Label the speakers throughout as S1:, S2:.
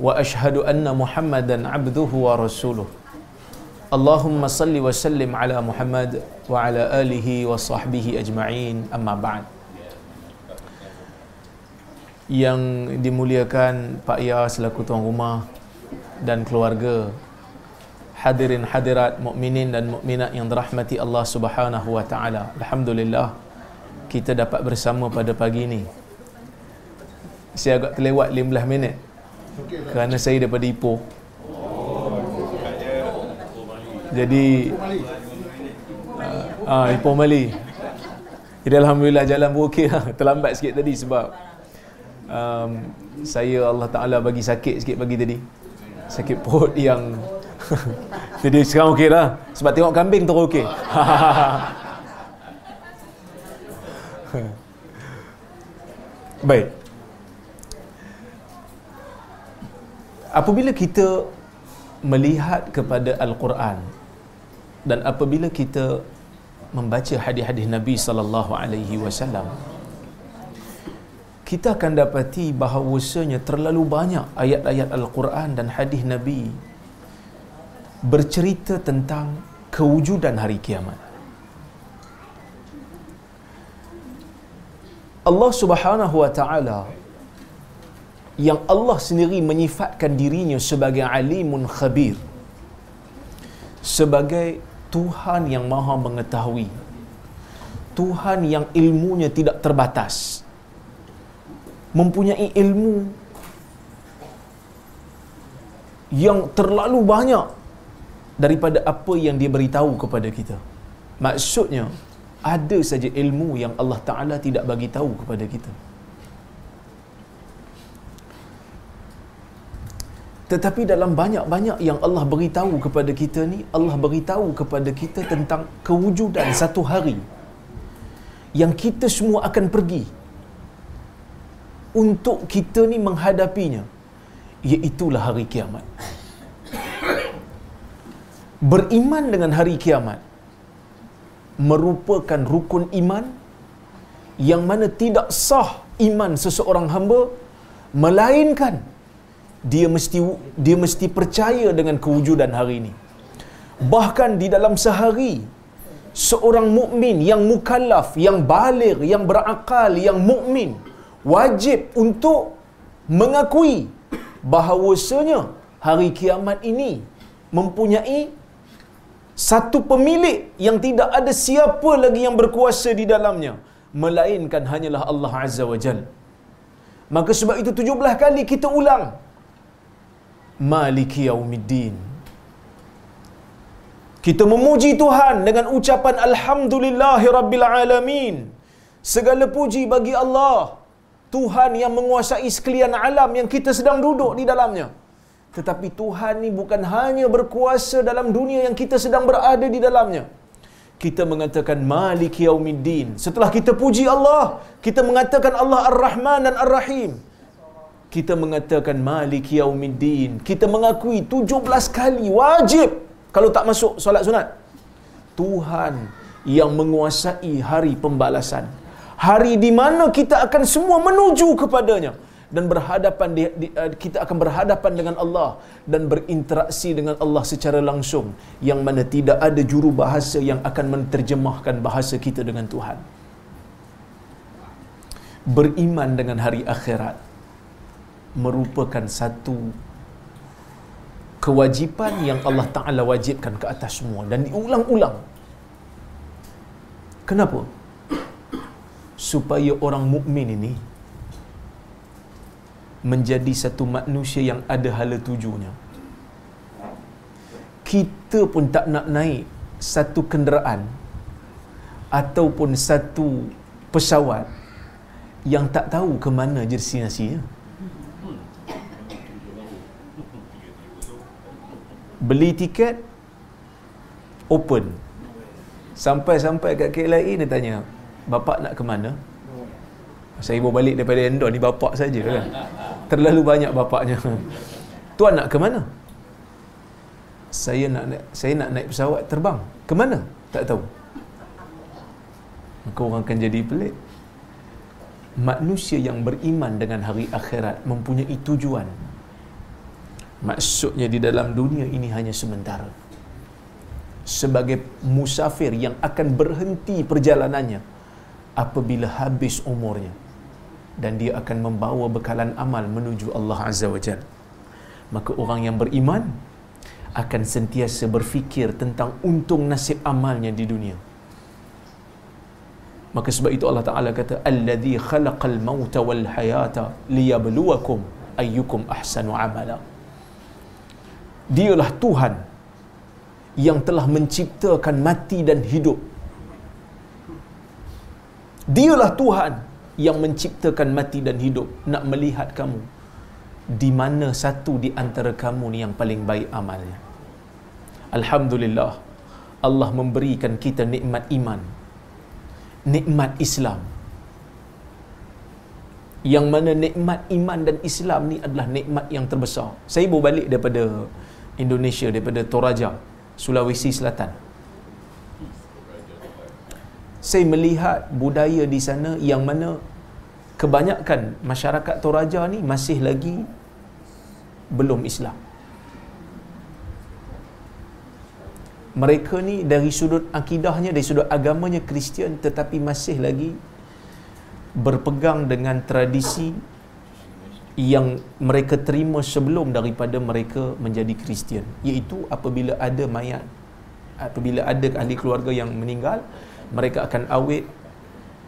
S1: وأشهد أن محمدا عبده ورسوله اللهم صل وسلم على محمد وعلى آله وصحبه أجمعين أما بعد yang dimuliakan Pak Ya selaku tuan rumah dan keluarga hadirin hadirat mukminin dan mukminat yang dirahmati Allah Subhanahu wa taala. Alhamdulillah kita dapat bersama pada pagi ini. Saya agak terlewat 15 minit. Kerana saya daripada Ipoh. Jadi ah uh, Ipoh Mali. Jadi alhamdulillah jalan pun okey lah. Terlambat sikit tadi sebab um, saya Allah Taala bagi sakit sikit pagi tadi. Sakit perut yang jadi sekarang okey lah. Sebab tengok kambing terus okey. Baik. Apabila kita melihat kepada Al-Quran dan apabila kita membaca hadis-hadis Nabi sallallahu alaihi wasallam kita akan dapati bahawasanya terlalu banyak ayat-ayat Al-Quran dan hadis Nabi bercerita tentang kewujudan hari kiamat. Allah Subhanahu wa taala yang Allah sendiri menyifatkan dirinya sebagai alimun khabir. Sebagai Tuhan yang maha mengetahui. Tuhan yang ilmunya tidak terbatas. Mempunyai ilmu yang terlalu banyak daripada apa yang dia beritahu kepada kita. Maksudnya ada saja ilmu yang Allah Ta'ala tidak bagi tahu kepada kita. Tetapi dalam banyak-banyak yang Allah beritahu kepada kita ni, Allah beritahu kepada kita tentang kewujudan satu hari yang kita semua akan pergi untuk kita ni menghadapinya, iaitulah hari kiamat. Beriman dengan hari kiamat merupakan rukun iman yang mana tidak sah iman seseorang hamba melainkan dia mesti dia mesti percaya dengan kewujudan hari ini. Bahkan di dalam sehari seorang mukmin yang mukallaf, yang baligh, yang berakal, yang mukmin wajib untuk mengakui bahawasanya hari kiamat ini mempunyai satu pemilik yang tidak ada siapa lagi yang berkuasa di dalamnya melainkan hanyalah Allah Azza wa Jal. Maka sebab itu 17 kali kita ulang Maliki Yaumiddin. Kita memuji Tuhan dengan ucapan Alhamdulillahi Rabbil Alamin. Segala puji bagi Allah. Tuhan yang menguasai sekalian alam yang kita sedang duduk di dalamnya. Tetapi Tuhan ni bukan hanya berkuasa dalam dunia yang kita sedang berada di dalamnya. Kita mengatakan Malik Yaumiddin. Setelah kita puji Allah, kita mengatakan Allah Ar-Rahman dan Ar-Rahim. Kita mengatakan Malik Yaumiddin. Kita mengakui 17 kali wajib kalau tak masuk solat sunat. Tuhan yang menguasai hari pembalasan. Hari di mana kita akan semua menuju kepadanya dan berhadapan di, di, uh, kita akan berhadapan dengan Allah dan berinteraksi dengan Allah secara langsung yang mana tidak ada juru bahasa yang akan menterjemahkan bahasa kita dengan Tuhan beriman dengan hari akhirat merupakan satu kewajipan yang Allah Taala wajibkan ke atas semua dan diulang-ulang kenapa supaya orang mukmin ini menjadi satu manusia yang ada hala tujunya. Kita pun tak nak naik satu kenderaan ataupun satu pesawat yang tak tahu ke mana destinasinya. Beli tiket open. Sampai-sampai kat KLIA dia tanya bapak nak ke mana? Saya bawa balik daripada Endor ni bapak saja kan. Terlalu banyak bapaknya. Tuan nak ke mana? Saya nak saya nak naik pesawat terbang. Ke mana? Tak tahu. Maka orang akan jadi pelik. Manusia yang beriman dengan hari akhirat mempunyai tujuan maksudnya di dalam dunia ini hanya sementara. Sebagai musafir yang akan berhenti perjalanannya apabila habis umurnya. Dan dia akan membawa bekalan amal menuju Allah Azza wa Jalla. Maka orang yang beriman akan sentiasa berfikir tentang untung nasib amalnya di dunia. Maka sebab itu Allah Taala kata allazi khalaqal mauta wal hayata liyabluwakum ayyukum ahsanu amala dialah Tuhan yang telah menciptakan mati dan hidup. Dialah Tuhan yang menciptakan mati dan hidup. Nak melihat kamu di mana satu di antara kamu ni yang paling baik amalnya. Alhamdulillah Allah memberikan kita nikmat iman nikmat Islam. Yang mana nikmat iman dan Islam ni adalah nikmat yang terbesar. Saya baru balik daripada Indonesia daripada Toraja Sulawesi Selatan. Saya melihat budaya di sana yang mana kebanyakan masyarakat Toraja ni masih lagi belum Islam. Mereka ni dari sudut akidahnya dari sudut agamanya Kristian tetapi masih lagi berpegang dengan tradisi yang mereka terima sebelum daripada mereka menjadi Kristian iaitu apabila ada mayat apabila ada ahli keluarga yang meninggal mereka akan awet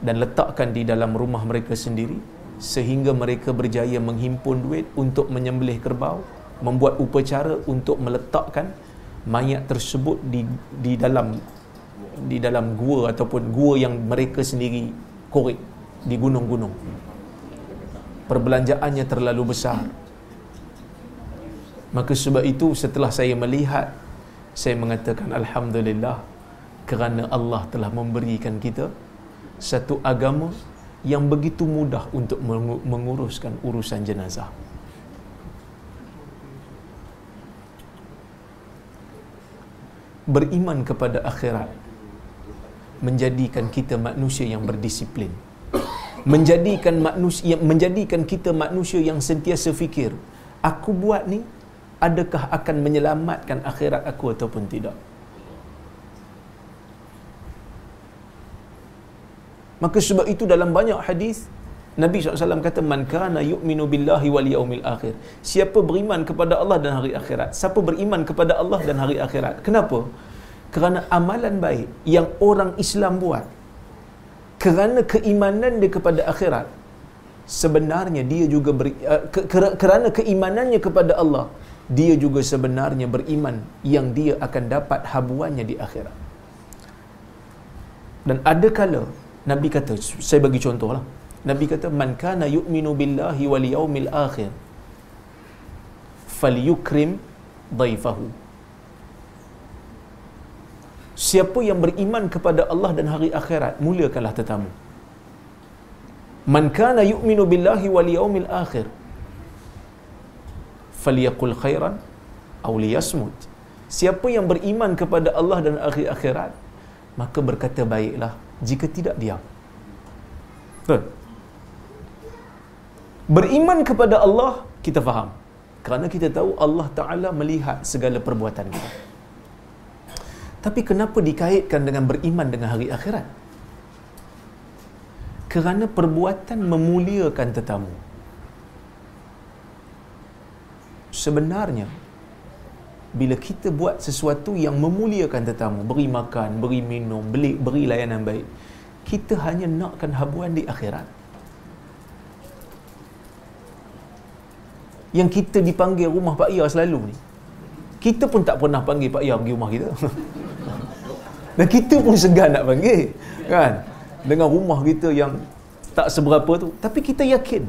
S1: dan letakkan di dalam rumah mereka sendiri sehingga mereka berjaya menghimpun duit untuk menyembelih kerbau membuat upacara untuk meletakkan mayat tersebut di di dalam di dalam gua ataupun gua yang mereka sendiri korek di gunung-gunung. Perbelanjaannya terlalu besar. Maka sebab itu setelah saya melihat saya mengatakan alhamdulillah kerana Allah telah memberikan kita satu agama yang begitu mudah untuk menguruskan urusan jenazah. beriman kepada akhirat menjadikan kita manusia yang berdisiplin menjadikan manusia menjadikan kita manusia yang sentiasa fikir aku buat ni adakah akan menyelamatkan akhirat aku ataupun tidak maka sebab itu dalam banyak hadis Nabi SAW kata man kana yu'minu billahi wal yaumil akhir. Siapa beriman kepada Allah dan hari akhirat? Siapa beriman kepada Allah dan hari akhirat? Kenapa? Kerana amalan baik yang orang Islam buat kerana keimanan dia kepada akhirat sebenarnya dia juga beri, uh, ke, kerana keimanannya kepada Allah dia juga sebenarnya beriman yang dia akan dapat habuannya di akhirat. Dan ada kala Nabi kata, saya bagi contohlah. Nabi kata man kana yu'minu billahi wal yaumil akhir falyukrim dhaifahu Siapa yang beriman kepada Allah dan hari akhirat muliakanlah tetamu Man kana yu'minu billahi wal yaumil akhir falyaqul khairan aw liyasmut Siapa yang beriman kepada Allah dan hari akhirat maka berkata baiklah jika tidak diam Betul? Beriman kepada Allah kita faham. Kerana kita tahu Allah Taala melihat segala perbuatan kita. Tapi kenapa dikaitkan dengan beriman dengan hari akhirat? Kerana perbuatan memuliakan tetamu. Sebenarnya bila kita buat sesuatu yang memuliakan tetamu, beri makan, beri minum, beli beri layanan baik, kita hanya nakkan habuan di akhirat. yang kita dipanggil rumah Pak Ya selalu ni kita pun tak pernah panggil Pak Ya pergi rumah kita Dan kita pun segan nak panggil. Kan? Dengan rumah kita yang tak seberapa tu. Tapi kita yakin.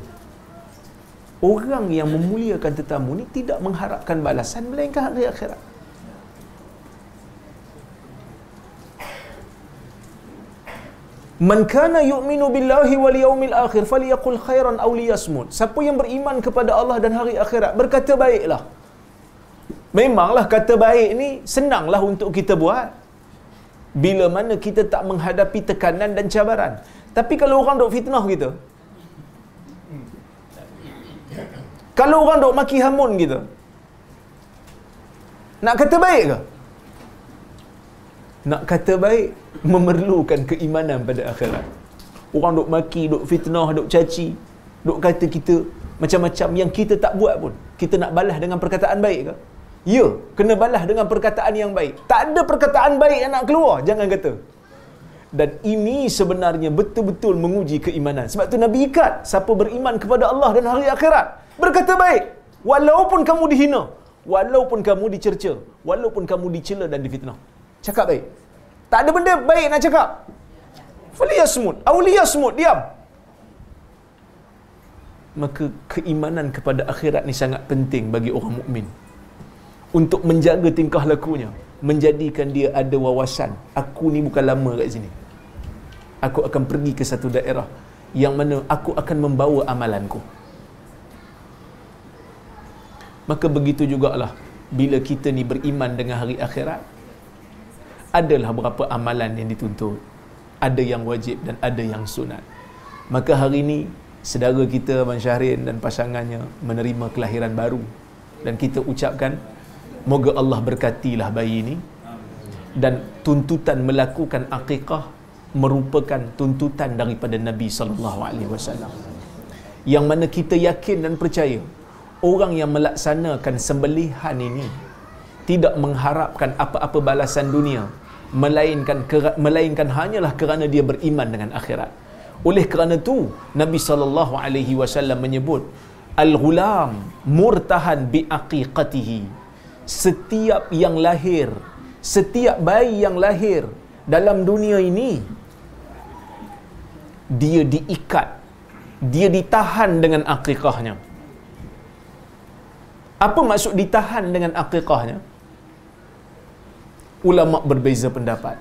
S1: Orang yang memuliakan tetamu ni tidak mengharapkan balasan melainkan hari akhirat. Man kana yu'minu billahi wal yawmil akhir falyaqul khairan aw liyasmut. Siapa yang beriman kepada Allah dan hari akhirat berkata baiklah. Memanglah kata baik ni senanglah untuk kita buat. Bila mana kita tak menghadapi tekanan dan cabaran. Tapi kalau orang dok fitnah kita, kalau orang dok maki hamun kita, nak kata baik ke? Nak kata baik memerlukan keimanan pada akhirat. Orang duk maki, duk fitnah, duk caci, duk kata kita macam-macam yang kita tak buat pun. Kita nak balas dengan perkataan baik ke? Ya, kena balas dengan perkataan yang baik. Tak ada perkataan baik yang nak keluar, jangan kata. Dan ini sebenarnya betul-betul menguji keimanan. Sebab tu Nabi ikat siapa beriman kepada Allah dan hari akhirat. Berkata baik. Walaupun kamu dihina. Walaupun kamu dicerca. Walaupun kamu dicela dan difitnah. Cakap baik. Tak ada benda baik nak cakap. Faliyasmut. Awliyasmut. Diam. Maka keimanan kepada akhirat ni sangat penting bagi orang mukmin untuk menjaga tingkah lakunya menjadikan dia ada wawasan. Aku ni bukan lama kat sini. Aku akan pergi ke satu daerah yang mana aku akan membawa amalanku. Maka begitu jugalah bila kita ni beriman dengan hari akhirat adalah berapa amalan yang dituntut. Ada yang wajib dan ada yang sunat. Maka hari ini saudara kita Abang Syahrin dan pasangannya menerima kelahiran baru. Dan kita ucapkan moga Allah berkatilah bayi ini dan tuntutan melakukan akikah merupakan tuntutan daripada Nabi sallallahu alaihi wasallam. Yang mana kita yakin dan percaya orang yang melaksanakan sembelihan ini tidak mengharapkan apa-apa balasan dunia melainkan melainkan hanyalah kerana dia beriman dengan akhirat. Oleh kerana itu Nabi sallallahu alaihi wasallam menyebut al-ghulam murtahan bi aqiqatihi setiap yang lahir setiap bayi yang lahir dalam dunia ini dia diikat dia ditahan dengan akikahnya apa maksud ditahan dengan akikahnya ulama berbeza pendapat.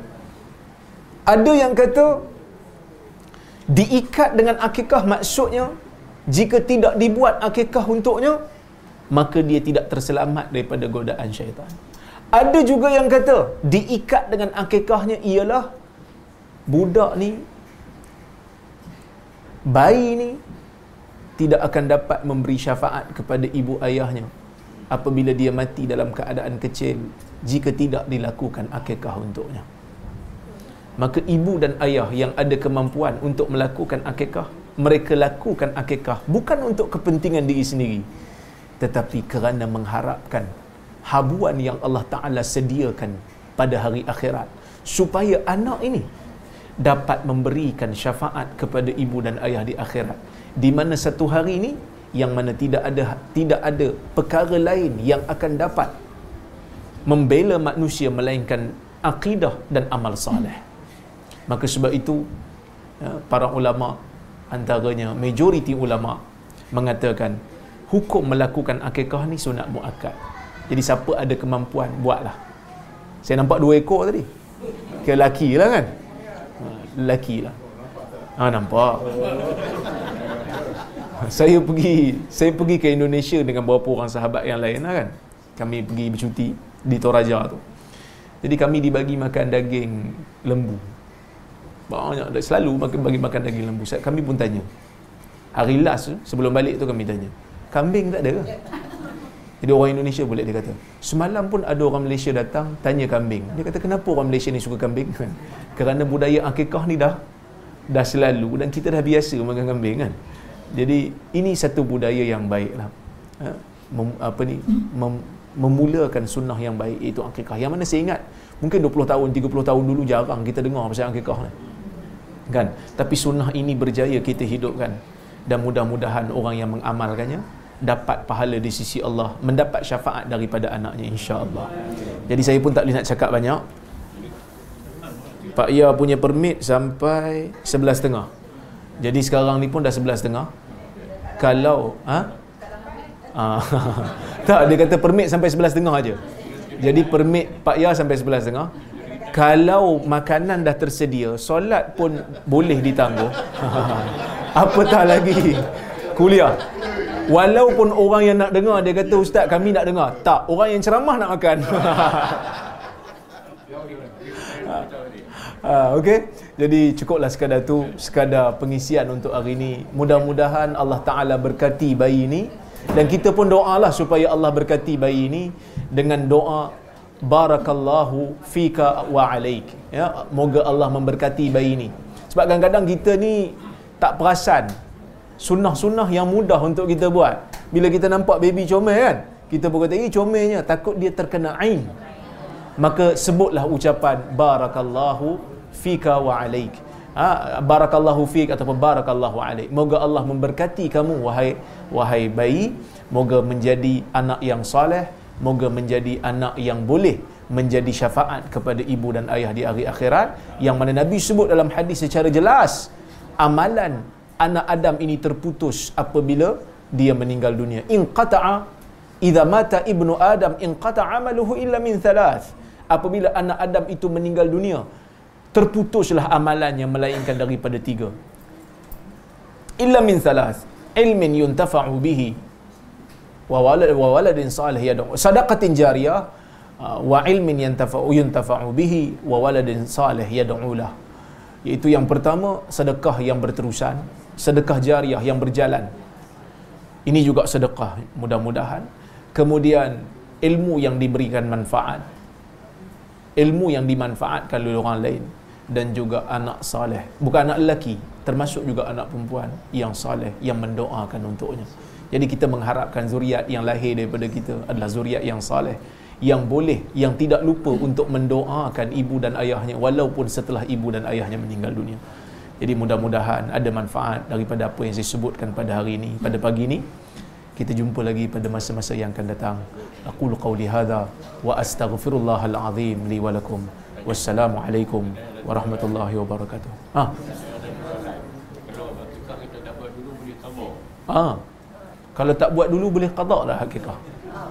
S1: Ada yang kata diikat dengan akikah maksudnya jika tidak dibuat akikah untuknya maka dia tidak terselamat daripada godaan syaitan. Ada juga yang kata diikat dengan akikahnya ialah budak ni bayi ni tidak akan dapat memberi syafaat kepada ibu ayahnya apabila dia mati dalam keadaan kecil jika tidak dilakukan akikah untuknya. Maka ibu dan ayah yang ada kemampuan untuk melakukan akikah, mereka lakukan akikah bukan untuk kepentingan diri sendiri, tetapi kerana mengharapkan habuan yang Allah Ta'ala sediakan pada hari akhirat. Supaya anak ini dapat memberikan syafaat kepada ibu dan ayah di akhirat. Di mana satu hari ini yang mana tidak ada tidak ada perkara lain yang akan dapat membela manusia melainkan akidah dan amal saleh. Maka sebab itu ya, para ulama antaranya majoriti ulama mengatakan hukum melakukan akikah ni sunat muakkad. Jadi siapa ada kemampuan buatlah. Saya nampak dua ekor tadi. Ke lelaki lah kan? Ha, lelaki lah. Ha, nampak. saya pergi saya pergi ke Indonesia dengan beberapa orang sahabat yang lain lah kan. Kami pergi bercuti di Toraja tu. Jadi kami dibagi makan daging lembu. Banyak selalu bagi makan daging lembu. Kami pun tanya. Hari last sebelum balik tu kami tanya kambing tak ada ke? Jadi orang Indonesia boleh dia kata. Semalam pun ada orang Malaysia datang tanya kambing. Dia kata kenapa orang Malaysia ni suka kambing? Kerana budaya akikah ni dah dah selalu dan kita dah biasa makan kambing kan. Jadi ini satu budaya yang baiklah. Ha? Mem, apa ni? Mem, memulakan sunnah yang baik iaitu akikah. Yang mana saya ingat mungkin 20 tahun, 30 tahun dulu jarang kita dengar pasal akikah ni. Kan? Tapi sunnah ini berjaya kita hidupkan dan mudah-mudahan orang yang mengamalkannya dapat pahala di sisi Allah mendapat syafaat daripada anaknya insya-Allah. Jadi saya pun tak boleh nak cakap banyak. Pak Ya punya permit sampai 11.30. Jadi sekarang ni pun dah 11.30. Kalau ha? Ah, tak dia kata permit sampai 11.30 aja. Jadi permit Pak Ya sampai 11.30. kalau makanan dah tersedia solat pun boleh ditangguh apatah lagi kuliah walaupun orang yang nak dengar dia kata ustaz kami nak dengar. Tak orang yang ceramah nak makan. Ha, okay? Jadi cukuplah sekadar tu Sekadar pengisian untuk hari ini. Mudah-mudahan Allah Ta'ala berkati bayi ini. Dan kita pun doalah supaya Allah berkati bayi ini Dengan doa Barakallahu fika wa alaik. Ya, Moga Allah memberkati bayi ini. Sebab kadang-kadang kita ni Tak perasan Sunnah-sunnah yang mudah untuk kita buat. Bila kita nampak baby comel kan Kita pun kata, eh comelnya. Takut dia terkena ain. Maka sebutlah ucapan Barakallahu fika wa alaik. Ha, barakallahu fik ataupun barakallahu alaik. Moga Allah memberkati kamu wahai wahai bayi. Moga menjadi anak yang soleh moga menjadi anak yang boleh menjadi syafaat kepada ibu dan ayah di hari akhirat. Yang mana Nabi sebut dalam hadis secara jelas amalan anak Adam ini terputus apabila dia meninggal dunia. In qata'a idza mata ibnu adam in qata'a amaluhu illa min thalath. Apabila anak Adam itu meninggal dunia terputuslah amalannya melainkan daripada tiga. Illa min salas ilmin yuntafa'u bihi. Wa walad wa waladin salih yad'u sadaqatin jariyah uh, wa ilmin yuntafa'u yuntafa'u bihi wa waladin salih yad'u lah iaitu yang pertama sedekah yang berterusan sedekah jariah yang berjalan. Ini juga sedekah mudah-mudahan. Kemudian ilmu yang diberikan manfaat. Ilmu yang dimanfaatkan oleh orang lain. Dan juga anak saleh. Bukan anak lelaki termasuk juga anak perempuan yang saleh yang mendoakan untuknya. Jadi kita mengharapkan zuriat yang lahir daripada kita adalah zuriat yang saleh. Yang boleh yang tidak lupa untuk mendoakan ibu dan ayahnya walaupun setelah ibu dan ayahnya meninggal dunia jadi mudah-mudahan ada manfaat daripada apa yang saya sebutkan pada hari ini pada pagi ini kita jumpa lagi pada masa-masa yang akan datang aqulu qawli hadha wa astaghfirullahal azim li wa lakum wassalamualaikum warahmatullahi wabarakatuh. Ha. Ha. Kalau tak buat dulu boleh qada lah hakikah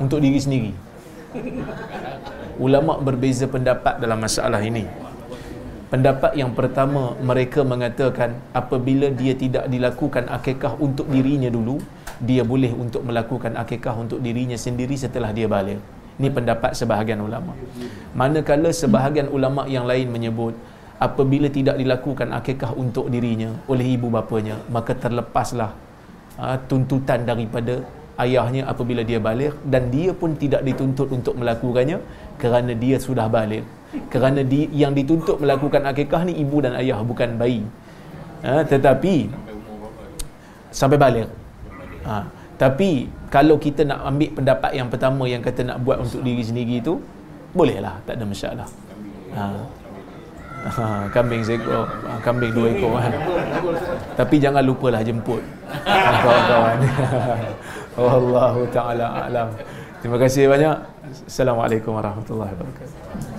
S1: untuk diri sendiri. Ulama berbeza pendapat dalam masalah ini. Pendapat yang pertama mereka mengatakan apabila dia tidak dilakukan akikah untuk dirinya dulu, dia boleh untuk melakukan akikah untuk dirinya sendiri setelah dia balik. Ini pendapat sebahagian ulama. Manakala sebahagian ulama yang lain menyebut apabila tidak dilakukan akikah untuk dirinya oleh ibu bapanya maka terlepaslah uh, tuntutan daripada ayahnya apabila dia balik dan dia pun tidak dituntut untuk melakukannya kerana dia sudah balik kerana di, yang dituntut melakukan akikah ni ibu dan ayah bukan bayi uh, tetapi sampai balik uh, tapi kalau kita nak ambil pendapat yang pertama yang kata nak buat untuk diri sendiri tu bolehlah tak ada masalah uh, Ha, kambing seekor, ha, kambing dua ekor kan. Tapi jangan lupalah jemput kawan-kawan. Wallahu taala alam. Terima kasih banyak. Assalamualaikum warahmatullahi wabarakatuh.